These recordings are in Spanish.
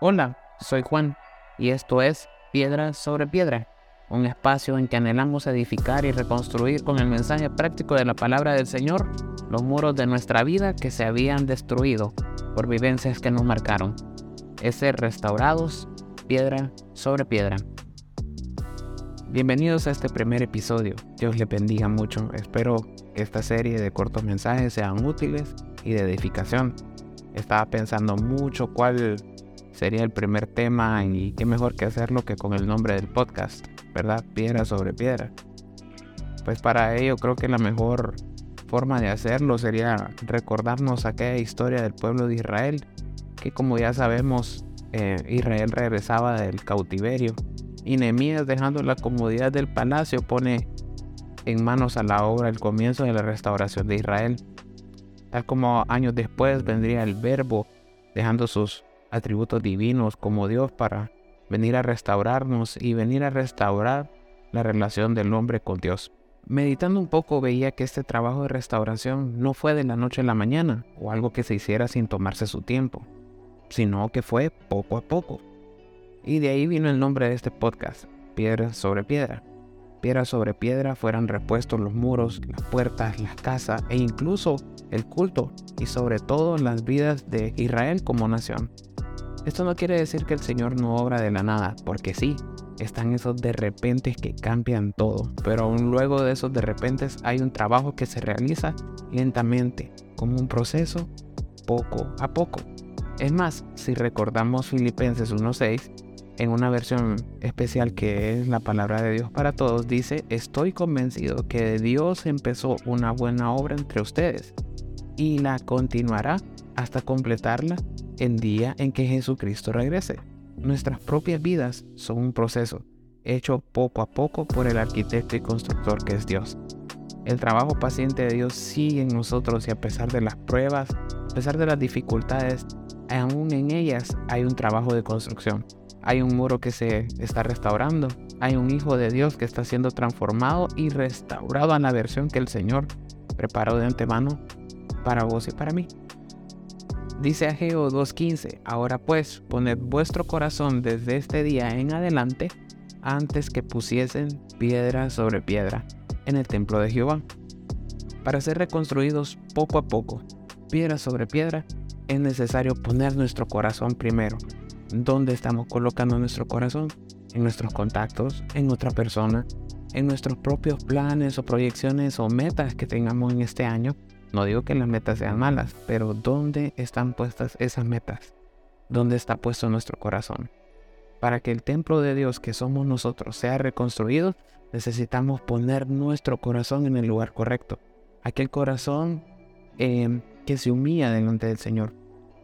Hola, soy Juan y esto es Piedra sobre Piedra, un espacio en que anhelamos edificar y reconstruir con el mensaje práctico de la palabra del Señor los muros de nuestra vida que se habían destruido por vivencias que nos marcaron. Es ser restaurados piedra sobre piedra. Bienvenidos a este primer episodio. Dios les bendiga mucho. Espero que esta serie de cortos mensajes sean útiles y de edificación. Estaba pensando mucho cuál sería el primer tema y qué mejor que hacerlo que con el nombre del podcast, ¿verdad? Piedra sobre piedra. Pues para ello creo que la mejor forma de hacerlo sería recordarnos aquella historia del pueblo de Israel, que como ya sabemos, eh, Israel regresaba del cautiverio y Nehemías dejando la comodidad del palacio pone en manos a la obra el comienzo de la restauración de Israel. Tal como años después vendría el verbo dejando sus atributos divinos como Dios para venir a restaurarnos y venir a restaurar la relación del hombre con Dios. Meditando un poco veía que este trabajo de restauración no fue de la noche a la mañana o algo que se hiciera sin tomarse su tiempo, sino que fue poco a poco. Y de ahí vino el nombre de este podcast, Piedra sobre Piedra. Piedra sobre piedra fueran repuestos los muros, las puertas, las casas e incluso el culto y sobre todo las vidas de Israel como nación. Esto no quiere decir que el Señor no obra de la nada, porque sí, están esos de repentes que cambian todo, pero aún luego de esos de repentes hay un trabajo que se realiza lentamente, como un proceso, poco a poco. Es más, si recordamos Filipenses 1.6, en una versión especial que es la palabra de Dios para todos, dice, estoy convencido que Dios empezó una buena obra entre ustedes y la continuará hasta completarla el día en que Jesucristo regrese. Nuestras propias vidas son un proceso hecho poco a poco por el arquitecto y constructor que es Dios. El trabajo paciente de Dios sigue en nosotros y a pesar de las pruebas, a pesar de las dificultades, aún en ellas hay un trabajo de construcción. Hay un muro que se está restaurando, hay un hijo de Dios que está siendo transformado y restaurado a la versión que el Señor preparó de antemano para vos y para mí. Dice Ageo 2.15, ahora pues poned vuestro corazón desde este día en adelante antes que pusiesen piedra sobre piedra en el templo de Jehová. Para ser reconstruidos poco a poco, piedra sobre piedra, es necesario poner nuestro corazón primero. ¿Dónde estamos colocando nuestro corazón? En nuestros contactos, en otra persona, en nuestros propios planes o proyecciones o metas que tengamos en este año no digo que las metas sean malas, pero ¿dónde están puestas esas metas? ¿Dónde está puesto nuestro corazón? Para que el templo de Dios que somos nosotros sea reconstruido, necesitamos poner nuestro corazón en el lugar correcto. Aquel corazón em, que se humilla delante del Señor.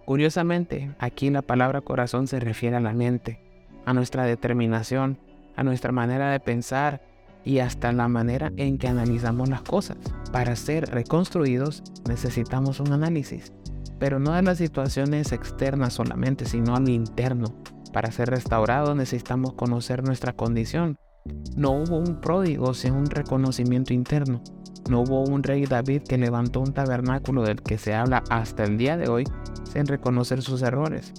Curiosamente, aquí la palabra corazón se refiere a la mente, a nuestra determinación, a nuestra manera de pensar, y hasta la manera en que analizamos las cosas. Para ser reconstruidos necesitamos un análisis, pero no de las situaciones externas solamente, sino al interno. Para ser restaurados necesitamos conocer nuestra condición. No hubo un pródigo sin un reconocimiento interno. No hubo un rey David que levantó un tabernáculo del que se habla hasta el día de hoy sin reconocer sus errores.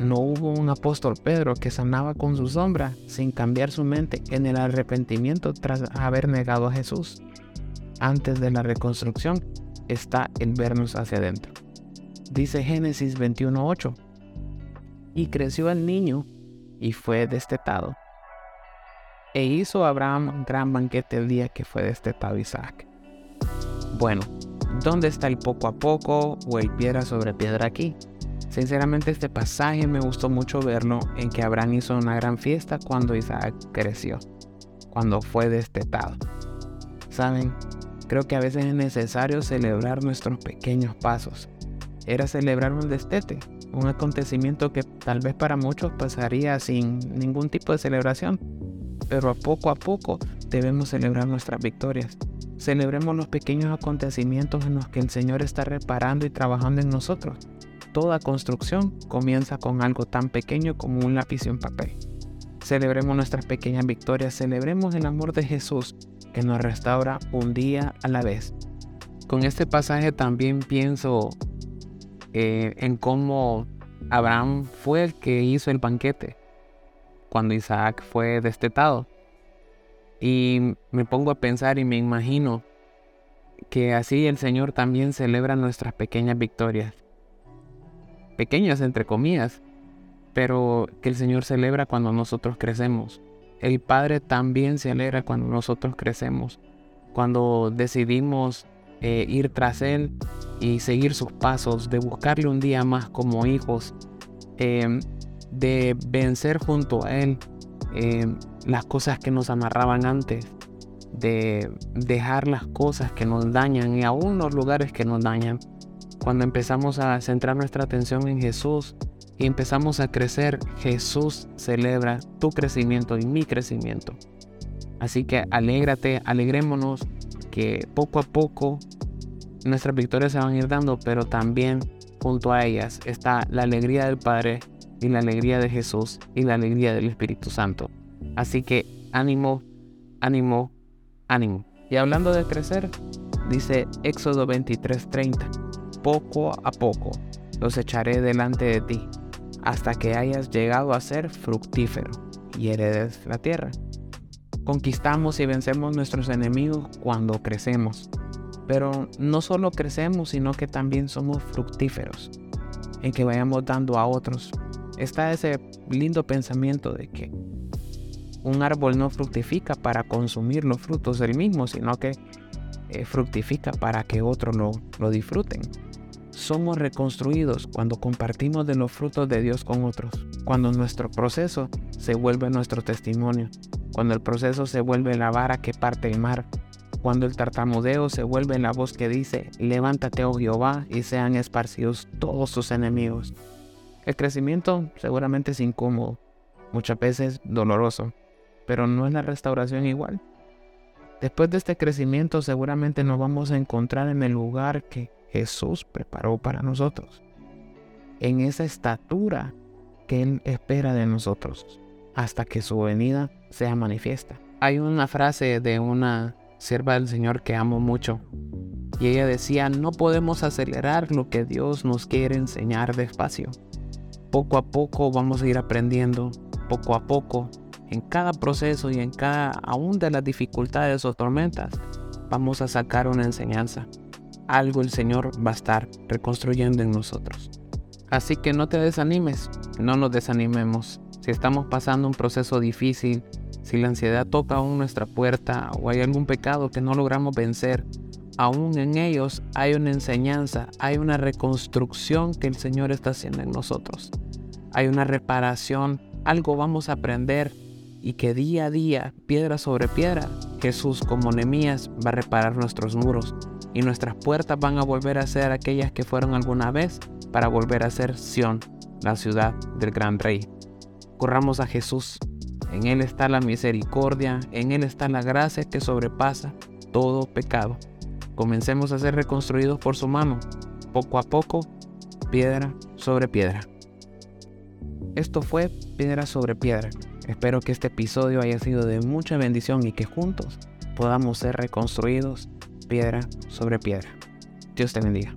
No hubo un apóstol Pedro que sanaba con su sombra sin cambiar su mente en el arrepentimiento tras haber negado a Jesús. Antes de la reconstrucción está el vernos hacia adentro. Dice Génesis 21:8. Y creció el niño y fue destetado. E hizo Abraham un gran banquete el día que fue destetado Isaac. Bueno, ¿dónde está el poco a poco o el piedra sobre piedra aquí? Sinceramente este pasaje me gustó mucho verlo en que Abraham hizo una gran fiesta cuando Isaac creció, cuando fue destetado. Saben, creo que a veces es necesario celebrar nuestros pequeños pasos. Era celebrar un destete, un acontecimiento que tal vez para muchos pasaría sin ningún tipo de celebración, pero poco a poco debemos celebrar nuestras victorias. Celebremos los pequeños acontecimientos en los que el Señor está reparando y trabajando en nosotros toda construcción comienza con algo tan pequeño como un lápiz y un papel. Celebremos nuestras pequeñas victorias, celebremos el amor de Jesús que nos restaura un día a la vez. Con este pasaje también pienso eh, en cómo Abraham fue el que hizo el banquete cuando Isaac fue destetado. Y me pongo a pensar y me imagino que así el Señor también celebra nuestras pequeñas victorias. Pequeñas entre comillas, pero que el Señor celebra cuando nosotros crecemos. El Padre también se alegra cuando nosotros crecemos, cuando decidimos eh, ir tras Él y seguir sus pasos, de buscarle un día más como hijos, em, de vencer junto a Él em, las cosas que nos amarraban antes, de dejar las cosas que nos dañan y aún los lugares que nos dañan. Cuando empezamos a centrar nuestra atención en Jesús y empezamos a crecer, Jesús celebra tu crecimiento y mi crecimiento. Así que alégrate, alegrémonos que poco a poco nuestras victorias se van a ir dando, pero también junto a ellas está la alegría del Padre y la alegría de Jesús y la alegría del Espíritu Santo. Así que ánimo, ánimo, ánimo. Y hablando de crecer, dice Éxodo 23:30, poco a poco los echaré delante de ti, hasta que hayas llegado a ser fructífero y heredes la tierra. Conquistamos y vencemos nuestros enemigos cuando crecemos. Pero no solo crecemos, sino que también somos fructíferos, en que vayamos dando a otros. Está ese lindo pensamiento de que un árbol no fructifica para consumir los frutos del mismo, sino que eh, fructifica para que otros lo, lo disfruten. Somos reconstruidos cuando compartimos de los frutos de Dios con otros, cuando nuestro proceso se vuelve nuestro testimonio, cuando el proceso se vuelve la vara que parte el mar, cuando el tartamudeo se vuelve la voz que dice, levántate, oh Jehová, y sean esparcidos todos tus enemigos. El crecimiento seguramente es incómodo, muchas veces doloroso, pero no es la restauración igual. Después de este crecimiento seguramente nos vamos a encontrar en el lugar que Jesús preparó para nosotros, en esa estatura que Él espera de nosotros, hasta que su venida sea manifiesta. Hay una frase de una sierva del Señor que amo mucho, y ella decía, no podemos acelerar lo que Dios nos quiere enseñar despacio. Poco a poco vamos a ir aprendiendo, poco a poco en cada proceso y en cada, aún de las dificultades o tormentas, vamos a sacar una enseñanza. Algo el Señor va a estar reconstruyendo en nosotros. Así que no te desanimes, no nos desanimemos. Si estamos pasando un proceso difícil, si la ansiedad toca aún nuestra puerta o hay algún pecado que no logramos vencer, aún en ellos hay una enseñanza, hay una reconstrucción que el Señor está haciendo en nosotros. Hay una reparación, algo vamos a aprender y que día a día, piedra sobre piedra, Jesús como Nemías va a reparar nuestros muros y nuestras puertas van a volver a ser aquellas que fueron alguna vez para volver a ser Sión, la ciudad del gran rey. Corramos a Jesús, en Él está la misericordia, en Él está la gracia que sobrepasa todo pecado. Comencemos a ser reconstruidos por su mano, poco a poco, piedra sobre piedra. Esto fue Piedra sobre Piedra Espero que este episodio haya sido de mucha bendición y que juntos podamos ser reconstruidos piedra sobre piedra. Dios te bendiga.